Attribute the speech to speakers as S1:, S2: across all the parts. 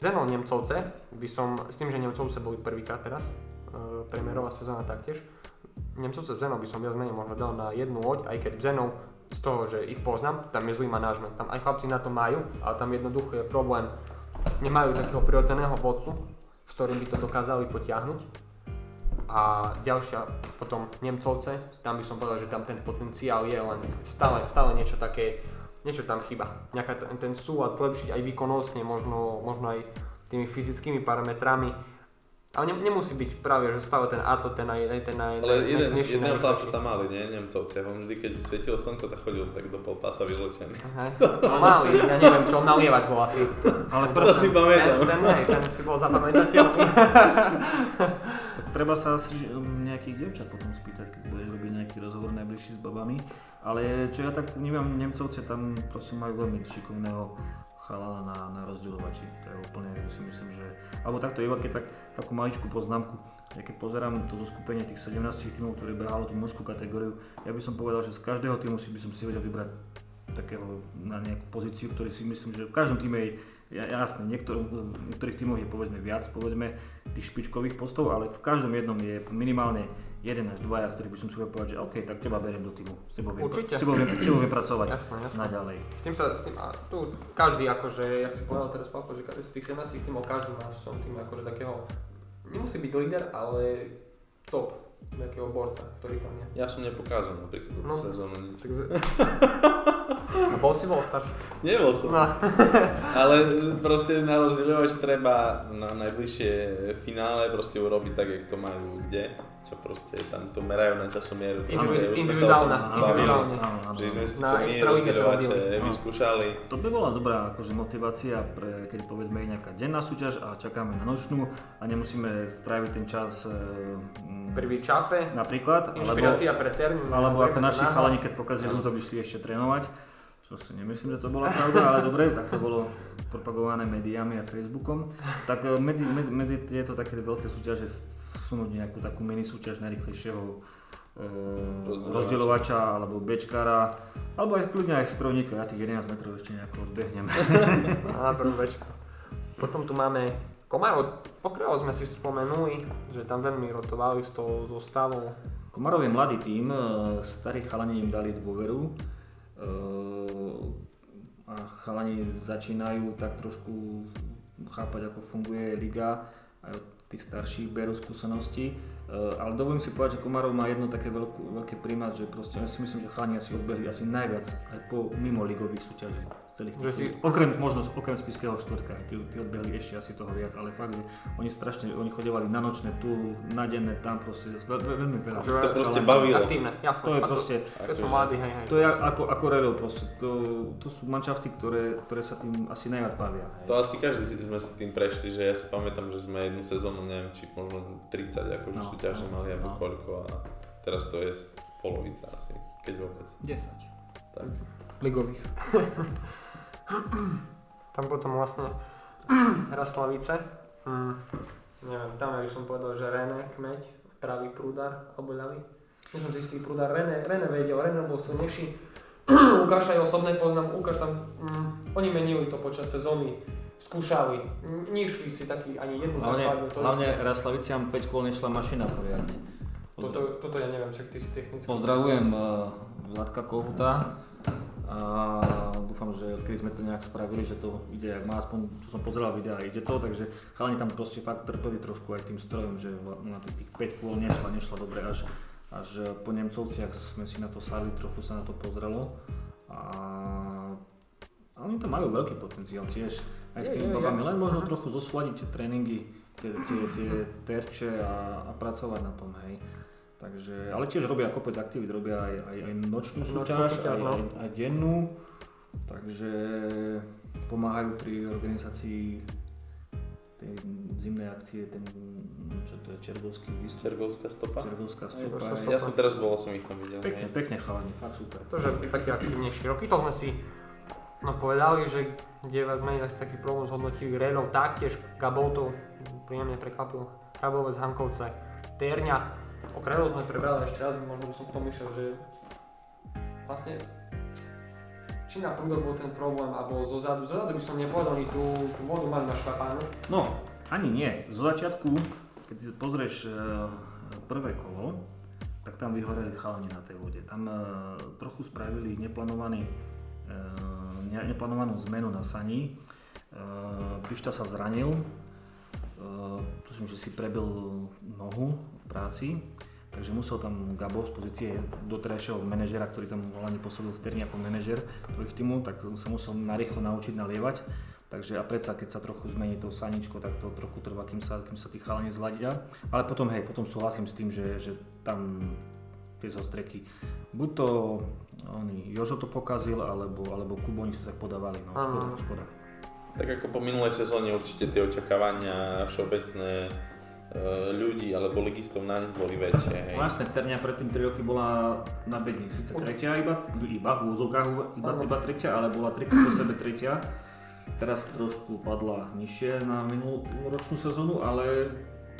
S1: Zenon Nemcovce by som, s tým, že Nemcovce boli prvýkrát teraz, e, premiérová sezóna taktiež, Nemcovce Zenon by som viac menej možno dal na jednu loď, aj keď Zenon z toho, že ich poznám, tam je zlý manažment. Tam aj chlapci na to majú, ale tam jednoducho je problém, nemajú takého prirodzeného vodcu, s ktorým by to dokázali potiahnuť. A ďalšia, potom Nemcovce, tam by som povedal, že tam ten potenciál je, len stále, stále niečo také, niečo tam chyba. Nejaká ten, ten súlad lepšiť aj výkonnostne, možno, možno aj tými fyzickými parametrami. Ale ne, nemusí byť práve, že stále ten atlet, ten naj, ten naj,
S2: Ale jeden, jedného chlapca tam mali, nie? Nemcovci. A on vždy, keď svietilo slnko, tak chodil tak do pol pása vyletený.
S1: Hej. No, mali, ja neviem čo, nalievať bol asi.
S3: Ale
S2: To si
S1: Ten,
S2: pamätám.
S1: ten, hej, ten si bol zapamätateľný.
S3: Treba sa asi že- nejakých dievčat potom spýtať, keď budeš robiť nejaký rozhovor najbližší s babami. Ale čo ja tak vnímam, Nemcovce tam proste majú veľmi šikovného chalana na, na rozdielovači. To je úplne, si myslím, že... Alebo takto, iba keď tak, takú maličkú poznámku. Ja keď pozerám to zoskupenie tých 17 tímov, ktoré behalo tú mužskú kategóriu, ja by som povedal, že z každého týmu si by som si vedel vybrať takého na nejakú pozíciu, ktorý si myslím, že v každom týme je ja, jasné, niektor, niektorých tímoch je povedzme viac, povedzme tých špičkových postov, ale v každom jednom je minimálne jeden až dvaja, z ktorých by som si vedel povedať, že OK, tak teba beriem do týmu. S tebou viem,
S1: Určite.
S3: S tebou viem, s tebou viem pracovať
S1: Jasné, jasné.
S3: naďalej.
S1: S tým sa, s tým, a tu každý akože, jak si povedal teraz Pavko, že z tých 17 tímov každý má v tom týme akože takého, nemusí byť líder, ale top nejakého borca, ktorý tam je.
S2: Ja som nepokázal napríklad túto
S1: No.
S2: sezónu nič.
S1: Takže... A bol si bol stars.
S2: Nebol som.
S1: No.
S2: Ale proste na rozdieľovač treba na najbližšie finále proste urobiť tak, jak to majú kde. Čo proste tam to merajú na časomieru.
S1: Individu- individuálna, individuálne.
S3: Áno,
S2: Že sme si to my
S1: robili.
S3: No.
S2: vyskúšali.
S3: To by bola dobrá akože, motivácia, pre, keď povedzme je nejaká denná súťaž a čakáme na nočnú a nemusíme stráviť ten čas e,
S1: Prvý čape,
S3: napríklad, alebo,
S1: inšpirácia pre termín.
S3: Alebo ako naši chalani, keď pokazili útok, išli ešte trénovať. Čo si nemyslím, že to bola pravda, ale dobre, tak to bolo propagované médiami a Facebookom. Tak e, medzi, medzi, medzi tieto také veľké súťaže vsunúť nejakú takú mini súťaž najrychlejšieho e,
S2: Rozdielovača.
S3: alebo bečkára, alebo aj kľudne aj strojníka, ja tých 11 metrov ešte nejako odbehnem.
S1: Prvú. Potom tu máme Komarov, pokrého sme si spomenuli, že tam veľmi rotovali s tou zostavou.
S3: Komarov je mladý tím, e, starí chalani im dali dôveru e, a chalani začínajú tak trošku chápať, ako funguje liga, aj tých starších berú skúsenosti. E, ale dovolím si povedať, že Komarov má jedno také veľkú, veľké primát, že proste ja si myslím, že chalani asi odbehli asi najviac aj po mimo ligových súťaží. Celých
S1: Že
S3: tých,
S1: si-
S3: okrem, možno okrem Spiského štvrtka, tí, tí odbehli ešte asi toho viac, ale fakt, že oni strašne, oni chodevali na nočné tu, na denné tam proste, veľ, veľ, veľmi veľa.
S1: Že
S2: To proste bavilo.
S1: Aktívne, jasné.
S3: To je proste,
S1: Keď sú mladí, hej, hej.
S3: to je ako, ako Relo proste, to, to sú manšafty, ktoré, ktoré sa tým asi najviac bavia. hej.
S2: To asi každý si sme si tým prešli, že ja si pamätám, že sme jednu sezónu, neviem, či možno 30 akože
S3: No,
S2: súťaže
S3: no,
S2: mali, alebo
S3: no.
S2: koľko a teraz to je polovica asi, keď vôbec.
S1: 10
S2: Tak.
S1: ligových. tam potom vlastne Raslavice. Mm, neviem, tam ja by som povedal, že René Kmeď, pravý prúdar, alebo ľavý. Nie som si istý prúdar, René, René vedel, René bol silnejší. Ukáž aj osobné poznám, Ukáž tam, mm, oni menili to počas sezóny, skúšali, nešli si taký ani jednu
S3: Hlavne,
S1: základnú,
S3: hlavne
S1: si-
S3: Raslaviciam 5 kôl nešla mašina poriadne.
S1: toto, toto ja neviem, však ty si technicky.
S3: Pozdravujem uh, Vladka Kohuta a dúfam, že odkedy sme to nejak spravili, že to ide, ak má aspoň, čo som pozeral videa, ide to, takže chalani tam proste fakt trpeli trošku aj tým strojom, že na tých, tých 5 kôl nešla, nešla dobre, až, až po Nemcovciach sme si na to sadli, trochu sa na to pozrelo. A, a oni tam majú veľký potenciál tiež, aj s tými babami, len možno trochu zosúľadiť tie tréningy, tie, tie, tie terče a, a pracovať na tom, hej. Takže, ale tiež robia kopec aktivít, robia aj, aj, aj nočnú súťaž,
S1: súťaž,
S3: aj,
S1: no.
S3: aj, aj dennú, takže pomáhajú pri organizácii tej zimnej akcie, ten, čo to je, Čergovský výstup,
S2: Čergovská stopa?
S3: Čergovská
S1: Čergovská
S3: stopa.
S1: stopa.
S2: Ja som teraz bol, som ich tam videl.
S3: Pekne,
S2: hej.
S3: pekne chalani, fakt super.
S1: To, že taký aktívnejší roky, to sme si No povedali, že kde vás menej asi taký problém zhodnotil Renov, taktiež Gabov to príjemne prekvapil. Hrabovec, Hankovce, Terňa. O Krelov sme prebrali ešte raz, možno by som išiel, že vlastne či na prúdok bol ten problém, alebo zo zadu. Zo zadu by som nepovedal, oni tú, tú vodu mali na šlapánu.
S3: No, ani nie. Zo začiatku, keď si pozrieš e, prvé kolo, tak tam vyhoreli chalani na tej vode. Tam e, trochu spravili neplánovaný, e, ne- neplánovanú zmenu na sani. Pišta sa zranil, tuším, že si prebil nohu v práci, takže musel tam Gabo z pozície doterajšieho manažera, ktorý tam hlavne pôsobil v Terni ako manažer toho ich týmu, tak sa musel narýchlo naučiť nalievať. Takže a predsa, keď sa trochu zmení to saničko, tak to trochu trvá, kým sa, kým sa tí chalani zladia. Ale potom, hej, potom súhlasím s tým, že, že tam tie zostreky, buď to oni, Jožo to pokazil, alebo, alebo Kubo, oni si to tak podávali, no škoda, škoda.
S2: Tak ako po minulej sezóne určite tie očakávania všeobecné ľudí alebo ligistov na nich boli väčšie. Hej.
S3: No jasné, Ternia predtým 3 roky bola na bedni, síce tretia iba, iba v úzovkách iba, iba tretia, ale bola trikrát po sebe tretia. Teraz trošku padla nižšie na minulú ročnú sezónu, ale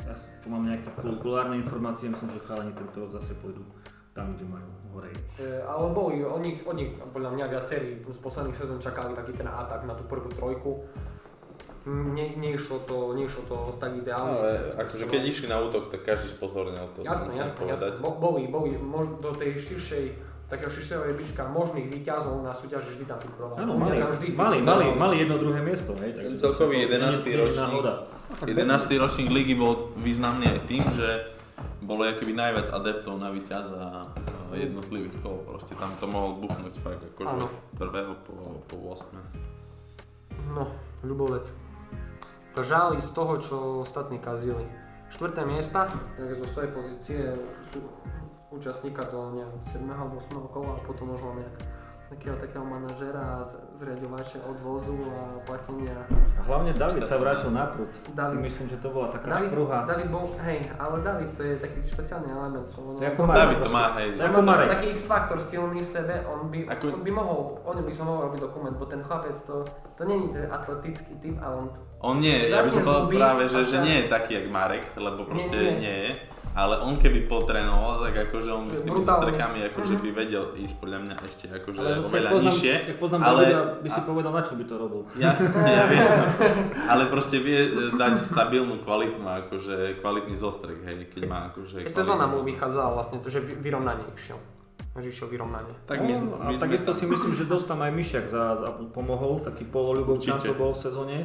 S3: ja čo mám nejaké kulárne informácie, myslím, že chalani tento rok zase pôjdu tam, kde majú horej.
S1: E, ale boli, od nich, od nich podľa mňa viacerí z posledných sezón čakali taký ten atak na tú prvú trojku. Ne, neišlo to, neišlo to tak ideálne.
S2: Ale akože keď išli na útok, tak každý spozornil, to
S1: Jasné, jasné, jasné. Bo, boli, boli, mož, do tej širšej, takého širšieho rebríčka možných výťazov na súťaži vždy tam figurovali.
S3: Áno, mali,
S1: vždy
S3: mali, mali, mali jedno druhé miesto, hej, takže
S2: celkový
S3: sa to-
S2: 11.
S3: nie- nie je
S2: ročník.
S3: náhoda.
S2: 11. ročník ligy bol významný aj tým, že bolo akoby najviac adeptov na víťaza jednotlivých kol. Proste tam to mohol buchnúť fakt akože od prvého po, po 8.
S1: No, ľubovec. To žáli z toho, čo ostatní kazili. Štvrté miesta, tak zo svojej pozície sú účastníka do neviem, 7. alebo 8. kola a potom možno nejak takého, takého manažera a zriadovača odvozu a platenia.
S3: A hlavne David sa vrátil na prúd.
S1: David.
S3: Si myslím, že to bola taká
S1: David,
S3: sprúha.
S1: David bol, hej, ale David to je taký špeciálny element. Čo ono,
S3: To je ako
S1: on-
S3: Marek
S2: David to má, hej.
S3: To je ako Marek.
S1: taký X-faktor silný v sebe, on by,
S2: Ako-
S1: on by mohol, o ňom by som mohol robiť dokument, bo ten chlapec to, to není ten atletický typ, ale on
S2: On nie, ja by som povedal práve, že,
S1: a
S2: že nie je taký jak Marek, lebo proste
S1: Nie,
S2: nie,
S1: nie.
S2: je. Ale on keby potrénoval, tak akože on by s tými zostrekami akože
S1: Mhm.
S2: by vedel ísť podľa mňa ešte akože
S3: Ale
S2: oveľa
S3: poznám,
S2: nižšie.
S3: jak poznám
S2: ale-
S3: Davida, by si povedal, na čo by to robil.
S2: Ja, ja viem, ale proste vie e, dať stabilnú, kvalitnú, akože kvalitný zostrek, hej, keď má akože...
S1: Sezóna mu vychádzala vlastne to, že vy- vyrovnanie išiel. Že išiel vyrovnanie.
S2: Tak my,
S3: No,
S2: my
S3: a
S2: sme
S3: takisto
S2: tam-
S3: si myslím, že dosť tam aj Myšiak za, za pomohol, taký poloľubovčan to bol v sezóne.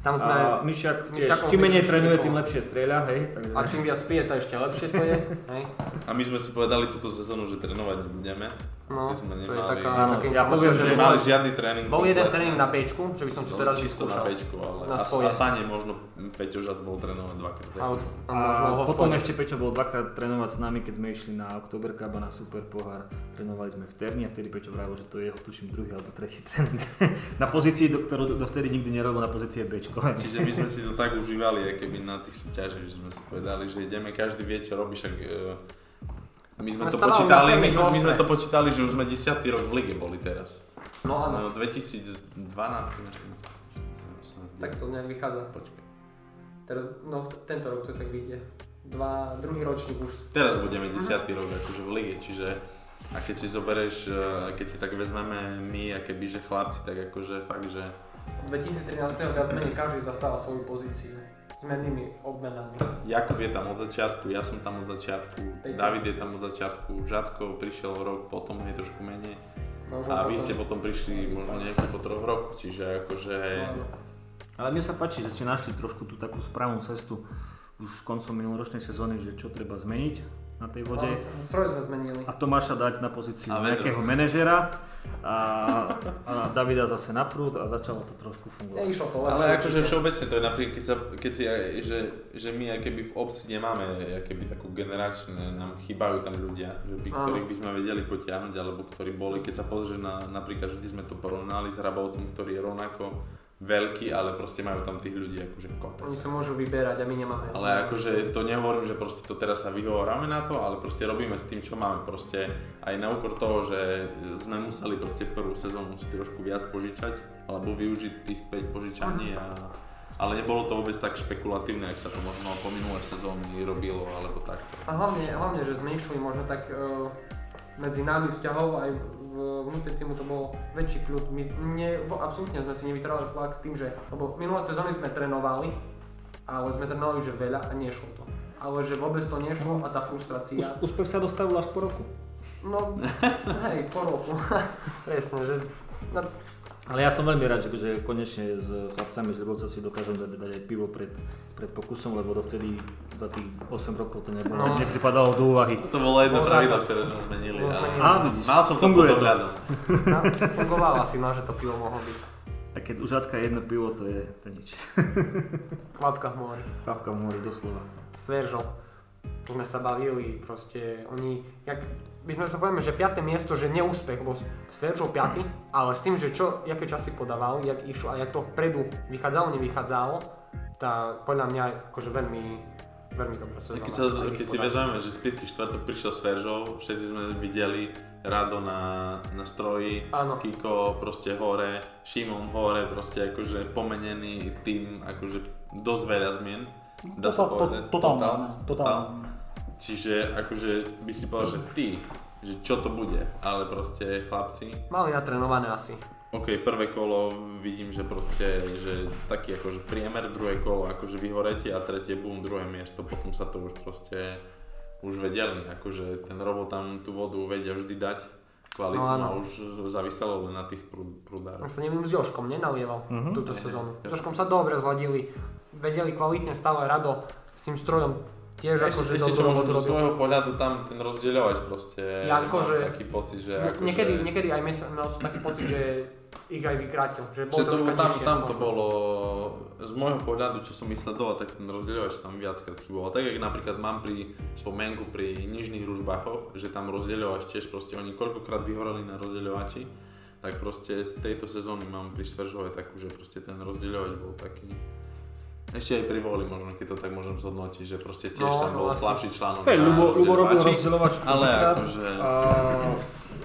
S1: Tam sme,
S3: A Myšiak tiež,
S1: Myšiakom
S3: čím menej trénuje, tým lepšie strieľa, hej. Takže...
S1: a čím viac pije, to ešte lepšie to je. Hej.
S2: A my sme si povedali túto sezónu, že trénovať nebudeme.
S1: No,
S2: Asi sme
S1: to je
S2: nemali,
S1: taká,
S3: Áno,
S1: taká
S3: ja poviem,
S2: že nemali žiadny tréning.
S1: Bol jeden tréning na Bčku, že by som si
S2: No,
S1: teraz
S2: čisto na
S1: vyskúšal.
S2: Bčku, ale
S1: Na
S2: a,
S1: svoje.
S2: a Sane možno Peťo Žac bol trénovať dvakrát
S1: A, a možno
S3: A potom
S1: spojiť.
S3: ešte Peťo bol dvakrát trénovať s nami, keď sme išli na Oktober Cup a na Super Pohár. Trénovali sme v Terni a vtedy Peťo vravil, že to je jeho tuším druhý alebo tretí tréning. na pozícii, do, ktorú dovtedy nikdy nerobil, na pozícii Bčko.
S2: Čiže my sme si to tak užívali, keby na tých súťažiach, že sme si povedali, že ideme každý večer, robí však... My sme
S1: Sme
S2: to počítali, my sme, my sme to počítali, že už sme 10. rok v lige boli teraz.
S1: No áno,
S2: Sme 2012, než
S1: tak to nejak vychádza.
S2: Počkaj.
S1: Teraz, no tento rok to tak vyjde. Dva, druhý ročník už.
S2: Teraz budeme 10. rok akože v lige, čiže a keď si zoberieš, e, keď si tak vezmeme my, a keby že chlapci, tak akože fakt, že
S1: 2013. viac menej každý zastáva svoju pozíciu. Zmennými obmenami.
S2: Jakub je tam od začiatku, ja som tam od začiatku,
S1: Peťo.
S2: David je tam od začiatku, Žacko prišiel rok potom, nie trošku menej.
S1: No,
S2: A vy
S1: potom-
S2: ste potom prišli možno nejaký po troch rokoch, čiže akože...
S1: No, áno.
S3: Ale mne sa páči, že ste našli trošku tú takú správnu cestu už koncom minuloročnej sezóny, že čo treba zmeniť na tej vode.
S1: No, Stroj sme zmenili.
S3: A Tomáša dať na pozíciu
S2: A
S3: nejakého manažera a, a Davida zase na prúd a začalo to trošku
S1: Ja,
S3: fungovať.
S1: išlo to lepšie.
S2: Ale akože všeobecne to je napríklad, keď, sa, keď si, aj- že, že my aj keby v obci nemáme keby takú generačnú, nám chýbajú tam ľudia, že by, ktorých by sme vedeli potiahnuť, alebo ktorí boli, keď sa pozrieš na, napríklad vždy sme to porovnali s Hrabovcom, ktorý je rovnako veľkí, ale proste majú tam tých ľudí akože kopec.
S1: Oni sa môžu vyberať a my nemáme.
S2: Ale akože to nehovorím, že proste to teraz sa vyhovoráme na to, ale proste robíme s tým, čo máme. Proste aj na úkor toho, že sme museli proste prvú sezónu si trošku viac požičať, alebo využiť tých 5 požičaní a ale nebolo to vôbec tak špekulatívne, ak sa to možno po minulé sezóny robilo, alebo takto.
S1: A hlavne, hlavne že sme išli možno tak uh, medzi nami vzťahov aj vnútri týmu to bol väčší kľud. My ne, absolútne sme si nevytrvali tlak tým, že, lebo minulé sezóny sme trénovali, ale sme trénovali že veľa a nešlo to. Ale že vôbec to nešlo a tá frustrácia.
S3: Us- úspech sa dostavil až po roku.
S1: No, hej, po roku. Presne, že no,
S3: Ale ja som veľmi rád, že, že konečne s chlapcami z Ľubovca si dokážem dať, dať aj pivo pred, pred pokusom, lebo dovtedy za tých 8 rokov to nebolo,
S1: No.
S3: nepripadalo do úvahy.
S2: To bolo jedno pravidlo, ktoré sme zmenili.
S3: Á, vidíš,
S2: Mal som
S3: funguje to.
S1: no, fungovalo asi, no, že to pivo mohlo byť.
S3: A keď už Acka jedno pivo, to je to nič.
S1: Kvapka v mori.
S3: Kapka v mori, doslova.
S1: s Veržou. To sme sa bavili, proste oni, jak, by sme sa povedali, že 5. miesto, že neúspech, bol s Veržou 5. ale s tým, že čo, aké časy podávali, jak išlo a jak to predu vychádzalo, nevychádzalo, tá podľa mňa akože veľmi, veľmi dobrá sezóna.
S2: Keď, sa, keď si vezmeme, že spätky štvrtok prišiel s Veržou, všetci sme videli Rado na, na stroji,
S1: Áno.
S2: Kiko proste hore, Šimon hore, proste akože pomenený tým, akože dosť veľa zmien. Dá sa
S4: Totál- to-
S2: povedať.
S4: totálna
S2: Totál.
S4: zmena, totálna.
S2: Čiže akože by si povedal, že ty, že čo to bude, ale proste chlapci,
S1: Mali natrenované asi.
S2: OK, prvé kolo vidím, že proste, že taký akože priemer, druhé kolo akože vyhorete a tretie boom, druhé miesto, potom sa to už proste už vedeli, akože ten robot tam tú vodu vedia vždy dať kvalitnú
S1: No áno.
S2: a už zaviselo len na tých prú- prúdároch.
S1: Ak sa neviem, s Joškom nenalieval
S3: Mhm.
S1: túto sezónu. S Joškom sa dobre zladili, vedeli kvalitne stále rado s tým strojom tiež
S2: Ešte,
S1: akože
S2: ešte čo môžem
S1: robil.
S2: svojho pohľadu tam ten rozdieľovať proste,
S1: Ja akože-
S2: taký pocit, že akože,
S1: Niekedy, niekedy aj mal som taký pocit, že ich aj vykrátil, že bol
S2: že to, tam,
S1: nižšie,
S2: tam to bolo, z môjho pohľadu, čo som vysledoval, tak ten rozdieľovač tam viackrát chyboval. Tak, jak napríklad mám pri spomienku pri nižných ružbachoch, že tam rozdieľovač tiež proste, oni koľkokrát vyhoreli na rozdieľovači, tak proste z tejto sezóny mám pri Sveržove takú, že proste ten rozdieľovač bol taký, ešte aj pri voli možno, keď to tak môžem zhodnotiť, že proste tiež
S1: No,
S2: tam
S1: no
S2: bol
S1: asi.
S2: slabší článok
S3: Hej,
S2: na
S3: Ľubo, Ľubo robil rozdielovač
S2: ale akože-
S3: a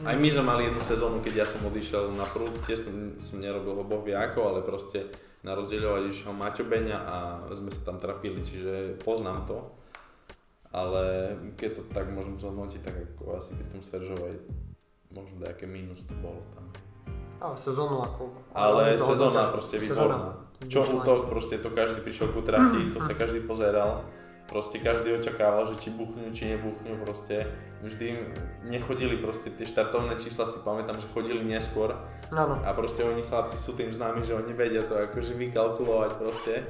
S2: Aj my sme mali jednu sezónu, keď ja som odišiel na prúd, tiež som, som nerobil ho boh vie ako, ale proste na rozdieľovať išiel Maťo Beňa a sme sa tam trapili, čiže poznám to. Ale keď to tak môžem zhodnotiť, tak ako asi pri tom Sveržovej možno nejaké mínus to bolo tam.
S1: Ale sezónu ako...
S2: Ale
S1: to
S2: sezóna proste
S1: sezóna.
S2: Čo útok, proste to každý prišiel ku trati, to sa každý pozeral. Proste každý očakával, že či buchnú, či nebuchnú, proste vždy nechodili proste tie štartovné čísla si pamätám, že chodili neskôr
S1: Áno.
S2: a proste oni chlapci sú tým známi, že oni vedia to akože vykalkulovať proste.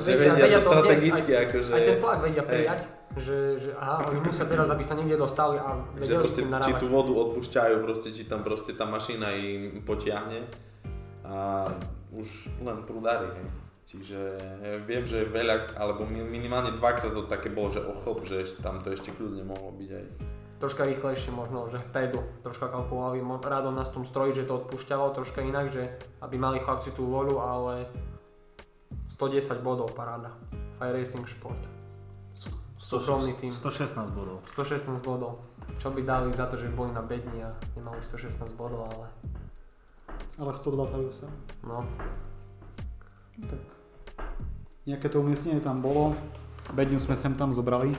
S2: Že
S1: Vedia-
S2: vedia,
S1: vedia
S2: to strategicky, akože...
S1: Aj ten tlak vedia
S2: hej.
S1: prijať, že, že aha, oni musia teraz, aby sa niekde dostali a vedeli s
S2: proste,
S1: tým
S2: či tú vodu odpúšťajú, proste, či tam proste tá mašina im potiahne a už len prúdári, hej. Čiže viem, že veľa, alebo mi- minimálne dvakrát to také bolo, že ochlb, že tam to ešte kľudne mohlo byť aj.
S1: Troška rýchlejšie možno, že pedu, troška kalkulovali, rádo nás tom stroji, že to odpúšťalo troška inak, že aby mali chlapci tú voľu, ale 110 bodov paráda. Fire Racing Sport. Súkromný tým.
S3: 116 bodov.
S1: 116 bodov. Čo by dali za to, že boli na bedni a nemali 116 bodov, ale
S4: Ale 128.
S1: no.
S4: Tak nejaké to umiestnenie tam bolo. Bedňu sme sem tam zobrali.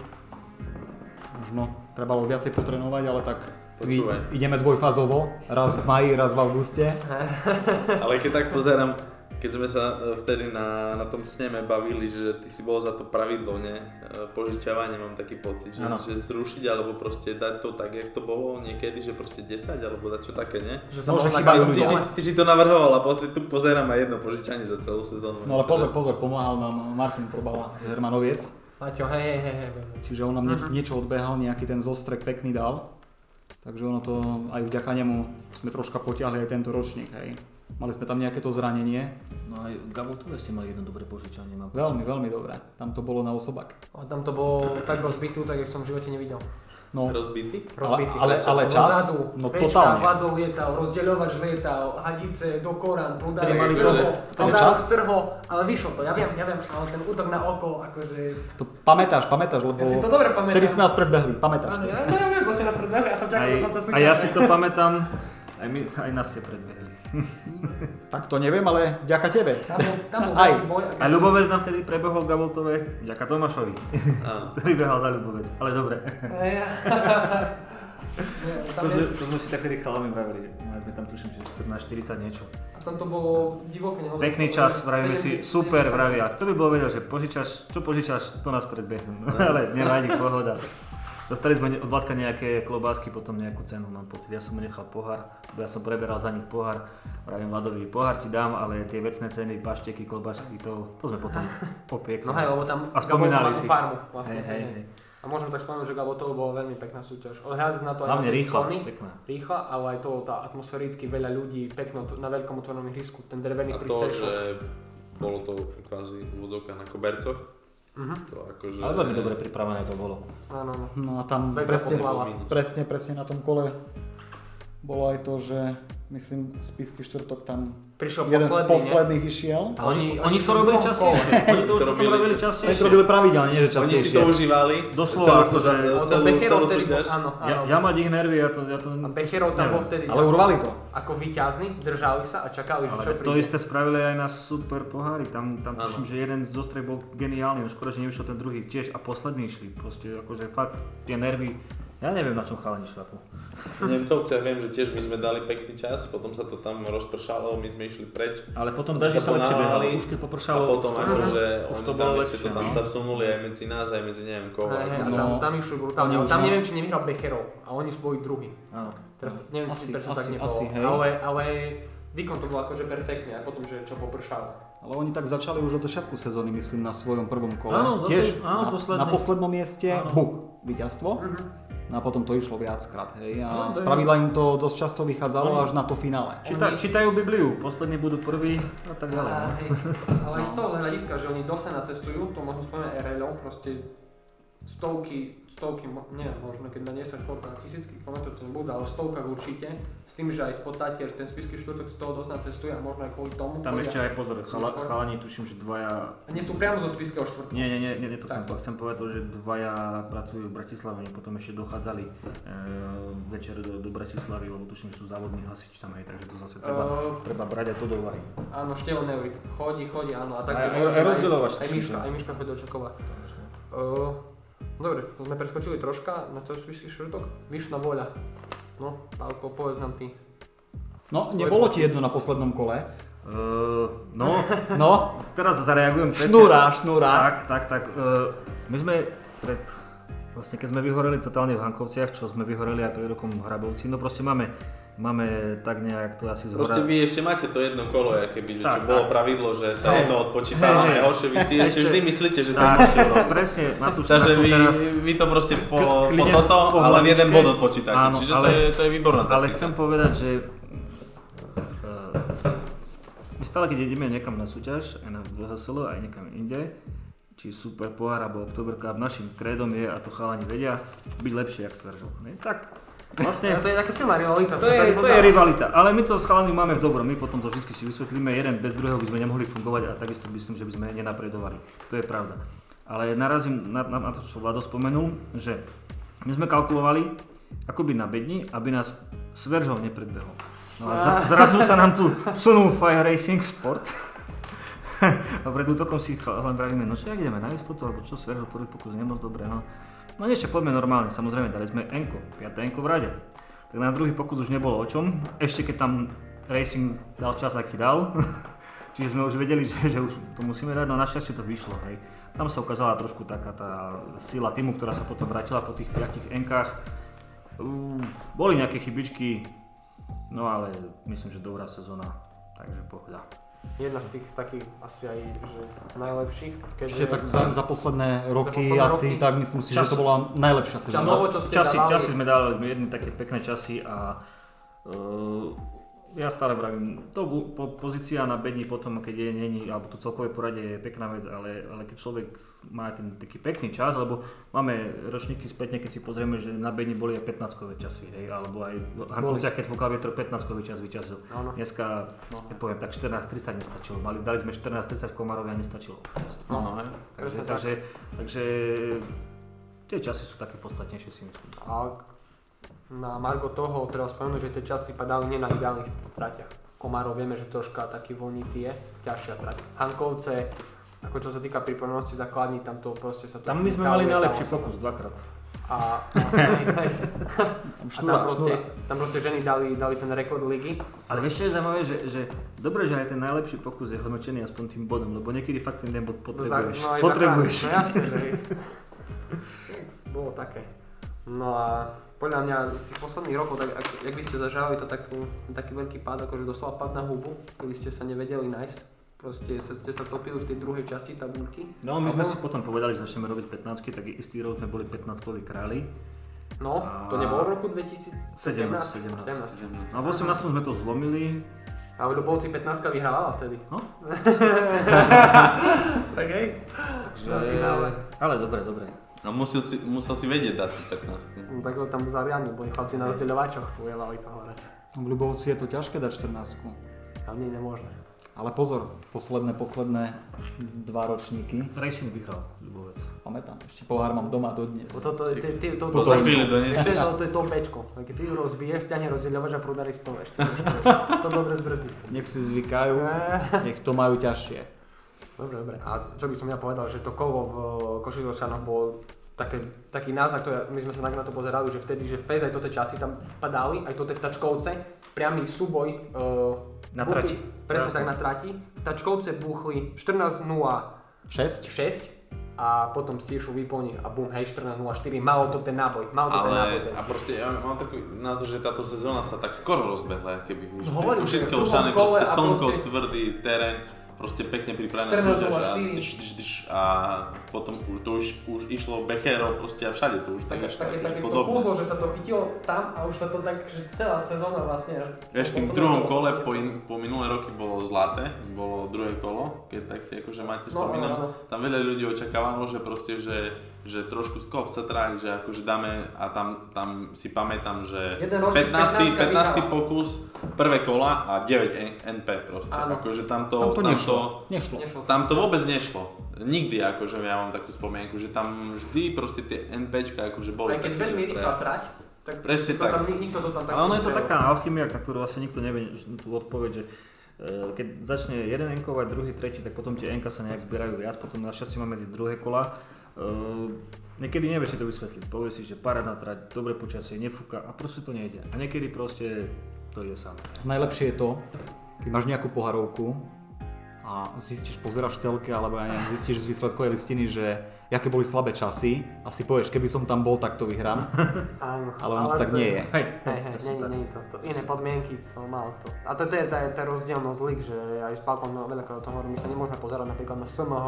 S4: Možno trebalo viacej potrenovať, ale tak
S2: Počúvaj.
S4: ideme dvojfázovo. Raz v maji, raz v auguste.
S2: Ale keď tak pozerám, keď sme sa e, vtedy na, na tom sneme bavili, že ty si bol za to pravidlo, ne? E, Požičiavanie mám taký pocit, že, že zrušiť alebo proste dať to tak, jak to bolo niekedy, že proste 10 alebo dať čo také, ne?
S1: Že sa
S4: Môže ľudia.
S2: Ty si, ty si to navrhoval a posle tu pozerám aj jedno požičanie za celú sezónu.
S4: No ale pozor, pozor, pomáhal nám Martin Probala z Hermanoviec.
S1: Maťo, hej, hej, hej, hej.
S4: Čiže on nám nie,
S1: Mhm.
S4: niečo odbehal, nejaký ten zostrek pekný dal. Takže ono to, aj vďaka nemu sme troška potiahli aj tento ročník, hej. Mali sme tam nejaké to zranenie.
S3: No aj Gabo Tore ste mali jedno dobré požičanie. Mám.
S4: Veľmi, veľmi dobré. Tam to bolo na osobak.
S1: A tam to bolo tak rozbitú, tak jak som v živote nevidel.
S4: No,
S2: Rozbitý?
S1: rozbitý.
S4: ale,
S1: Prečo?
S4: ale čas,
S1: Dozadu,
S4: no
S1: Pečka,
S4: totálne.
S1: vadol lietal, rozdeľovač lietal, hadice do korán, podali
S3: mali
S4: ale
S1: podali
S4: čas?
S1: strho, ale vyšlo to, ja viem, ja viem, ale ten útok na oko, akože...
S4: To pamätáš, pamätáš, lebo
S1: Ja si to dobre pamätám.
S4: vtedy sme nás predbehli, pamätáš to?
S1: ja, no, ja viem, bo si nás predbehli, ja som čakal
S3: Aj,
S1: do konca
S3: a ja si
S1: súťaže.
S3: to pamätám, aj, my, aj nás ste predbehli.
S4: Tak to neviem, ale vďaka tebe.
S1: Tam bol, tam bol
S4: Aj.
S1: boj. a
S3: Ľubovec nám vtedy prebehol v Gaboltove, vďaka Tomášovi, ktorý behal za Ľubovec. Ale dobre, to, to sme si tak vtedy chalami vravili, že mali sme tam tuším, že 14-40 niečo.
S1: a tam to bolo divoké. nemohol
S3: Pekný čas, vravíme si,
S1: 70
S3: super, vravia. Kto by bol vedel, že požičaš, čo požičaš, to nás predbehnú. No, ale nevadí, pohoda. Dostali sme od Vladka nejaké klobásky, potom nejakú cenu, mám pocit. Ja som mu nechal pohár, ja som preberal za nich pohár. Vravím Vladovi, pohár ti dám, ale tie vecné ceny, pašteky, klobásky, to, to sme potom popiekli.
S1: No hej, lebo tam
S3: A spomínali si.
S1: farmu vlastne.
S3: Hej, hej, hej.
S1: A môžem tak spomenúť, že Gabo to bola veľmi pekná súťaž. Odhľadať na to aj
S3: Hlavne rýchla, pekná.
S1: rýchla, ale aj to tá atmosféricky veľa ľudí, pekno na veľkom otvorenom ihrisku, ten drevený
S2: A to,
S1: prístrešok.
S2: že bolo to kvázi v úvodzovkách na kobercoch,
S1: Mhm.
S2: to akože...
S3: Ale veľmi dobre pripravené to bolo.
S1: Áno, áno.
S4: No a tam presne, presne, presne na tom kole bolo aj to, že myslím, spisky štvrtok tam
S1: Prišiel
S4: jeden z
S1: posledný,
S4: posledných išiel.
S3: A oni,
S1: Oni-
S3: oni, to robili častejšie. Oni to už
S2: robili
S3: robili
S2: čas-
S4: Oni
S3: častejšie.
S4: to robili pravidelne, nie že
S2: Oni si to
S4: častejšie.
S2: užívali,
S3: Doslova,
S2: celú,
S3: akože-
S2: celú,
S1: ne?
S2: celú,
S1: Becherov
S2: celú
S1: vtedy
S2: súťaž.
S1: bol, áno,
S3: Ja,
S1: áno.
S3: ja mať ich nervy, ja to... Ja to
S1: A Becherov tam bol vtedy
S4: Ale urvali to.
S1: ako víťazný, držali sa a čakali, že čo
S3: veď to
S1: príde.
S3: isté spravili aj na super pohári, tam, tam
S2: Áno.
S3: tuším, že jeden z zostrej bol geniálny, no škoda, že nevyšiel ten druhý tiež a posledný išli, proste akože fakt tie nervy, ja neviem na čom chalani šlapu.
S2: Nemcovci, ja viem, že tiež my sme dali pekný čas, potom sa to tam rozpršalo, my sme išli preč.
S3: Ale potom
S2: Potom
S3: daždi
S2: sa
S3: lepšie behali,
S2: ponáhľali
S3: už keď
S2: A
S3: popršalo,
S2: potom
S3: už to-
S2: akože
S3: už
S2: oni
S3: to
S2: tam ešte
S3: lepšie.
S2: to tam
S3: no.
S2: sa vsunuli aj medzi nás, aj medzi neviem koho.
S1: A
S2: akože-
S1: tam,
S4: No.
S1: tam išli brutálne, ale tam
S4: má-
S1: neviem, či nevyhral Becherov a oni boli druhí.
S3: Áno.
S1: Teraz neviem,
S4: Asi-
S1: či prečo
S4: asi-
S1: tak nebolo,
S4: asi, hej.
S1: ale, ale výkon to bol akože perfektný, aj potom, že čo popršalo.
S4: Ale oni tak začali už od začiatku sezóny, myslím, na svojom prvom kole.
S3: Áno, zase-
S4: Tiež
S3: áno,
S4: na,
S3: posledný.
S4: na poslednom mieste,
S3: Áno.
S4: buch, víťazstvo.
S1: Mhm.
S4: No a potom to išlo viackrát, hej. A
S3: No,
S4: z pravidla im to dosť často vychádzalo
S3: Oni-
S4: až na to finále.
S3: Číta, čítajú Bibliu, poslední budú prví a tak ďalej.
S1: Ale,
S3: no.
S1: hej, ale aj z toho hľadiska, že oni do Sena cestujú, to možno spomenúť RL, proste stovky, stovky, neviem, možno keď na 10 koľko, na tisícky kilometrov to nebudú, ale stovkách určite, s tým, že aj spod Tatier ten spisky štvrtok z toho dosť cestuje a možno aj kvôli tomu.
S3: Tam ešte aj pozor, chala, chalani tuším, že dvaja
S1: A nie sú priamo zo spiského štvrtku.
S3: Nie, nie, nie, nie, nie to chcem, chcem povedať že dvaja pracujú v Bratislave, oni potom ešte dochádzali e, večer do, do Bratislavy, lebo tuším, že sú závodní hasiči tam aj, takže to zase treba,
S1: Uh,
S3: treba brať aj to do úvahy.
S1: áno, Števo Neurit. Chodí, chodí, áno. A tak
S3: Aj- aj- aj rozdielovač,
S1: Aj
S3: tuším,
S1: Miška,
S3: že-
S1: aj Miška Fedelčaková. Uh, dobre, to sme preskočili troška na to spisky štvrtok. Vyšná voľa. No, Pálko, povedz nám ty.
S4: No, nebolo ti jedno na poslednom kole.
S3: E, no,
S4: No,
S3: teraz zareagujem presne.
S4: šnúra, šnúra.
S3: Tak, tak, tak. E, my sme pred, vlastne keď sme vyhoreli totálne v Hankovciach, čo sme vyhoreli aj pred rokom v Hrabovci, no proste máme, máme tak nejak to asi zhora.
S2: Proste vy ešte máte to jedno kolo, keby, že čo
S3: Tak,
S2: bolo
S3: tak.
S2: pravidlo, že sa
S3: No.
S2: jedno odpočítava,
S3: hej.
S2: ďalšie vy si ešte vždy myslíte, že to
S3: Tak,
S2: môžete urobiť.
S3: presne, Matúš,
S2: Takže vy,
S3: teraz...
S2: vy to proste po, po toto,
S3: po
S2: ale jeden bod odpočítate.
S3: Áno,
S2: Čiže
S3: ale-
S2: to, je, to je výborná
S3: Ale
S2: taktika.
S3: chcem povedať, že uh, my stále, keď ideme niekam na súťaž, aj na VHSL, aj niekam inde, či Super Pohár alebo Oktober Cup, našim krédom je, a to chalani vedia, byť lepšie jak Sveržov. Tak vlastne
S1: Ja, to je taká silná rivalita.
S3: to je, to je rivalita, ale my to s chalami máme v dobrom, my potom to vždy si vysvetlíme, jeden bez druhého by sme nemohli fungovať a takisto myslím, že by sme nenapredovali. To je pravda. Ale narazím na, na, na to, čo Vlado spomenul, že my sme kalkulovali, ako byť na bedni, aby nás Sveržov nepredbehol. No a za, zrazu sa nám tu sunul Fire Racing Sport. a pred útokom si len vravíme, no čo, jak ideme na istotu, alebo čo, Sveržov prvý pokus nie moc dobre, no. No ešte poďme normálne, samozrejme, dali sme Enko, 5. Enko v rade. Tak na druhý pokus už nebolo o čom, ešte keď tam Racing dal čas, aký dal. Čiže sme už vedeli, že, že už to musíme dať, no našťastie to vyšlo, hej. Tam sa ukázala trošku taká tá sila týmu, ktorá sa potom vrátila po tých 5 enkách. Boli nejaké chybičky, no ale myslím, že dobrá sezóna, takže pohoda.
S1: Jedna z tých takých asi aj že najlepších. Keďže
S4: Ešte tak za, za posledné roky
S1: posledné
S4: asi,
S1: roky?
S4: tak myslím si,
S3: Čas-
S4: že to bola najlepšia sezóna.
S1: Časovo, čo ste
S3: časy,
S1: dávali.
S3: časy sme dávali, sme jedny také pekné časy a uh, Ja stále vravím, to po, pozícia na bedni potom, keď je není, alebo to celkové poradie je pekná vec, ale, ale keď človek má ten taký pekný čas, lebo máme ročníky spätne, keď si pozrieme, že na bedni boli aj 15-kové časy, hej, alebo aj v Hankovciach, keď fúkal vietor 15-kový čas vyčasil.
S1: Áno.
S3: Dneska, ja poviem, tak 14.30 nestačilo. Mali, dali sme 14.30 v Komarovi a nestačilo.
S2: No, hej.
S3: Takže,
S1: Presne tak.
S3: takže, takže tie časy sú také podstatnejšie si myslím.
S1: A na Margo toho treba spomenúť, že tie časy padali nie na ideálnych tratiach. Komárov vieme, že troška taký voľnitý je, ťažšia trať. Hankovce, ako čo sa týka prípravnosti základní, tam to proste sa to
S3: Tam my sme mali najlepší pokus dvakrát.
S1: A, a, a
S4: Šnúra,
S1: tam, proste, tam proste ženy dali, dali ten rekord ligy.
S3: Ale vieš čo je zaujímavé, že, že dobre, že aj ten najlepší pokus je hodnotený aspoň tým bodom, lebo niekedy fakt ten bod potrebuješ.
S1: No,
S3: potrebuješ.
S1: No jasné, že. Bolo také. No a podľa mňa z tých posledných rokov, tak ak, ak by ste zažávali to takú, taký veľký pád, akože doslova pád na hubu, keby ste sa nevedeli nájsť. Proste sa, ste sa topili v tej druhej časti tabulky.
S3: No my sme
S1: Alebo-
S3: si potom povedali, že začneme robiť 15 tak istý rok sme boli 15 králi.
S1: No, to nebolo v roku 2017?
S3: 17,
S1: 17.
S3: No a v 18 sme to zlomili,
S1: A v Ľubovci 15 vyhrávala vtedy.
S3: No.
S1: tak hej.
S3: takže,
S1: No,
S3: ale dobre, dobre.
S2: No musel si, musel si vedieť dať tú 15.
S1: No, tak tam zariadne, boli chlapci na rozdeľovačoch, ujevali to hore.
S4: V Ľubovci je to ťažké dať 14
S1: Ale nie, nemôžeme.
S4: Ale pozor, posledné, posledné dva ročníky,
S3: Racing vyhral Ľubovec.
S4: pamätám, ešte pohár mám doma dodnes.
S1: Bo toto je ty, ty, to,
S2: To
S1: to, to, to je to bečko. Keď ty ju rozbiješ, stiahne rozdeľovač a prodarí z toho ešte. to dobre zbrzdí.
S4: Nech si zvykajú, nech to majú ťažšie.
S1: Dobre, dobre. A čo by som ja povedal, že to kolo v Košicovčanoch bol také, taký náznak, to, je- my sme sa tak na to pozerali, že vtedy, že Fez aj toto časy tam padali, aj toto v Tačkovce, priamy súboj uh,
S3: Na trati.
S1: Presne tak na trati. V Tačkovce buchli 14.06
S4: 6?
S1: a potom stíšu výplni a bum, hej, 14.04. Malo to ten náboj, malo to ten náboj.
S2: Ale,
S1: ten.
S2: a proste ja mám taký názor, že táto sezóna sa tak skoro rozbehla, keby
S1: No v druhom
S2: Olšany,
S1: kole
S2: proste slnko,
S1: proste-
S2: tvrdý terén, proste pekne pripravená
S1: 14.04.
S2: súťaž a, dš, a potom už to už, už išlo Becherov proste a všade to už tak
S1: Také,
S2: išlo,
S1: také, také to
S2: podobne.
S1: kúzlo, že sa to chytilo tam a už sa to tak, že celá sezóna vlastne. až
S2: Vieš,
S1: posledné
S2: druhom kole po, in, po minulé roky bolo zlaté, bolo druhé kolo, keď tak si akože máte
S1: No,
S2: spomínam,
S1: áno, áno.
S2: tam veľa ľudí očakávalo, že proste, že, že trošku z kopca trať, že akože dáme a tam, tam si pamätám, že
S1: Jeden ročník
S2: 15.
S1: 15
S2: 15.
S1: vyhráva.
S2: pokus, prvé kola a 9 N- NP proste,
S1: Áno.
S2: akože tam to,
S4: Tam to
S2: tam
S4: nešlo.
S2: to,
S4: Nešlo.
S1: Nešlo.
S2: tam to vôbec nešlo. Nikdy akože ja mám takú spomienku, že tam vždy proste tie NPčka akože boli
S1: Aj keď
S2: také,
S1: veľmi rýchla
S2: pre-
S1: trať, tak
S2: Presne
S1: to
S2: tak.
S1: tam, ni- nikto to tam tak
S3: Ale ono je to taká alchymia, na ktorú asi nikto nevie že tú odpoveď, že e, keď začne jeden enkovať, druhý, tretí, tak potom tie enka sa nejak zbierajú viac, potom našťastie máme tie druhé kola. E, Niekedy nevieš si to vysvetliť, povieš si, že parádna trať, dobre počasie, nefúka a proste to nejde. A niekedy proste to ide samé.
S4: Najlepšie je to, keď máš nejakú poharovku a zistíš, pozeráš telke, alebo ja neviem, zistíš z výsledkovej listiny, že aké boli slabé časy a si povieš, keby som tam bol, tak to vyhrám,
S1: Áno,
S4: ale ono to tak nie je.
S3: Hej,
S1: Hej, hej, nie, nie, to, to, iné podmienky, to mal to. A to, to je tá, tá rozdielnosť lig, že aj s Palkom no, veľakrát o tom hovorím, my sa nemôžeme pozerať napríklad na SMH,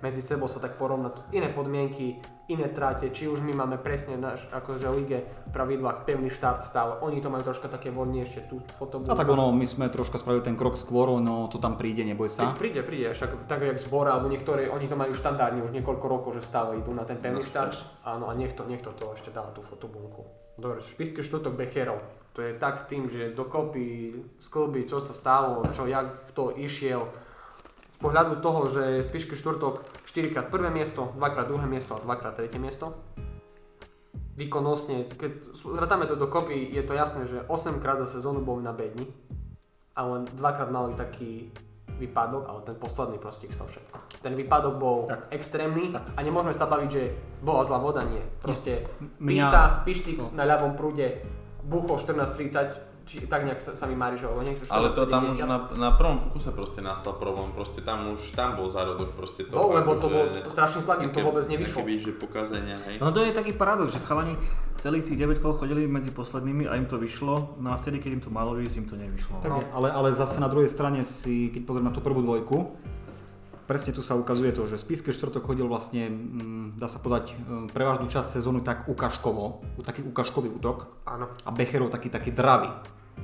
S1: medzi sebou sa tak porovnať, iné podmienky, iné tráte, či už my máme presne náš, akože lige pravidlách pevný štart stav, oni to majú troška také voľnejšie, tú fotobu.
S4: A tak ono, my sme troška spravili ten krok skôr, no to tam príde, neboj sa.
S1: Príde, príde, však tak jak zbor, alebo niektorí, oni to majú štandardne už niekoľko rokov, že stále idú na ten pevný
S2: No,
S1: štart. Áno, a niekto, niekto to ešte dáva tú fotobunku. Dobre, špičke štvrtok Becherov. To je tak tým, že dokopy sklby, čo sa stalo, čo, jak to išiel. Z pohľadu toho, že Spišky štvrtok 4 krát prvé miesto, 2 krát druhé miesto a 2 krát tretie miesto. Výkonnostne, keď zratáme to dokopy, je to jasné, že 8 krát za sezónu boli na bedni a len dvakrát mali taký výpadok, ale ten posledný proste stal všetko. Ten výpadok bol
S3: Tak.
S1: extrémny
S3: Tak.
S1: a nemôžeme sa baviť, že bola zlá voda, nie. Proste
S4: Mňa-
S1: pišta, pištík
S4: to.
S1: na ľavom prúde, bucho 14.30, či tak nejak sa, sa mi mári, že alebo niekto
S2: Ale to tam už
S1: 14.90.
S2: na, na prvom pokuse proste nastal problém, proste tam už, tam bol zárodok proste toho,
S1: No, lebo to bol to strašný tlak, im to vôbec nevyšlo.
S2: víš, že pokazenia, hej.
S3: No to je taký paradox, že chalani celých tých 9 kol chodili medzi poslednými a im to vyšlo, no a vtedy, keď im to malo ísť, im to nevyšlo.
S4: Tak
S1: No.
S4: je, ale, ale zase na druhej strane si, keď pozrieme na tú prvú dvojku, presne tu sa ukazuje to, že Spiske štvrtok chodil vlastne, mm, dá sa podať, mm, prevažnú časť sezónu tak ukažkovo, taký ukažkový útok
S1: Áno.
S4: a Becherov taký taký dravý.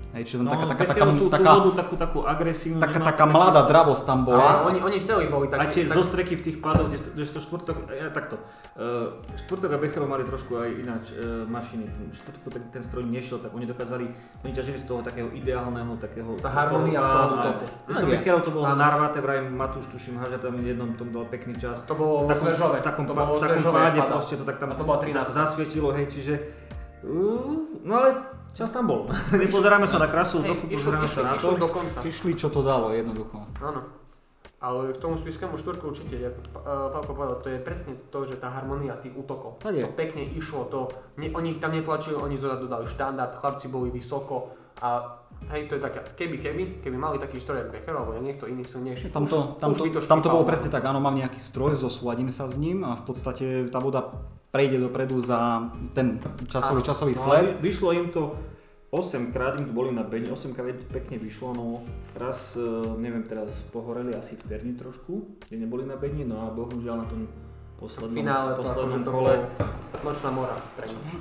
S4: Hej, čiže tam
S3: No,
S4: taká, taká, taká,
S3: tú
S4: taká,
S3: vodu, takú, takú agresívnu.
S4: taká,
S3: nemá,
S4: taká mladá
S3: čisté.
S4: dravosť tam bola.
S1: Ale oni, oni celí boli
S3: A
S1: tak,
S3: tie
S1: tak,
S3: zostreky v tých pádoch, kde, kde to štvrtok, ja, takto, uh, štvrtok a Bechelov mali trošku aj ináč uh, mašiny, ten štvrtok ten, ten stroj nešiel, tak oni dokázali, oni ťažili z toho takého ideálneho, takého...
S1: Tá harmónia v tom.
S3: Ešte. Bechelov to bolo narvaté, vraj Matúš, tuším, Haža tam v jednom tom dal pekný čas.
S1: To bolo
S3: v takom, v takom,
S1: To
S3: pa-
S1: bolo
S3: v takom páde proste to tak tam
S1: A to bola
S3: za-
S1: 13.
S3: zasvietilo, hej, čiže... No ale čas tam bol. Nepozeráme sa na krasu
S1: Hej,
S3: pozeráme sa na to.
S1: do konca.
S4: Išli, čo to dalo, jednoducho.
S1: Áno. Ale k tomu spiskému štvorku určite, uh, Pálko povedal, to je presne to, že tá harmonia tých útokov. To pekne išlo, to, ne, oni ich tam netlačili, oni zozadu dali štandard, chlapci boli vysoko a hej, to je taká, keby, keby, keby mali taký stroj ako Becher alebo niekto iný silnejší.
S4: Tam to, tam
S1: už
S4: to,
S1: by to
S4: tam to bolo presne tak, áno, mám nejaký stroj, zosúladím sa s ním a v podstate tá voda prejde dopredu za ten časový, časový
S3: No,
S4: sled.
S3: vyšlo im to 8 krát, im boli na Beni, 8 krát im to pekne vyšlo, no raz, e, neviem teraz, pohoreli asi v Terni trošku, kde neboli na Beni, no a bohužiaľ na tom poslednom,
S1: finále to
S3: poslednom
S1: akože to
S3: kole.
S1: bolo nočná mora pre nich.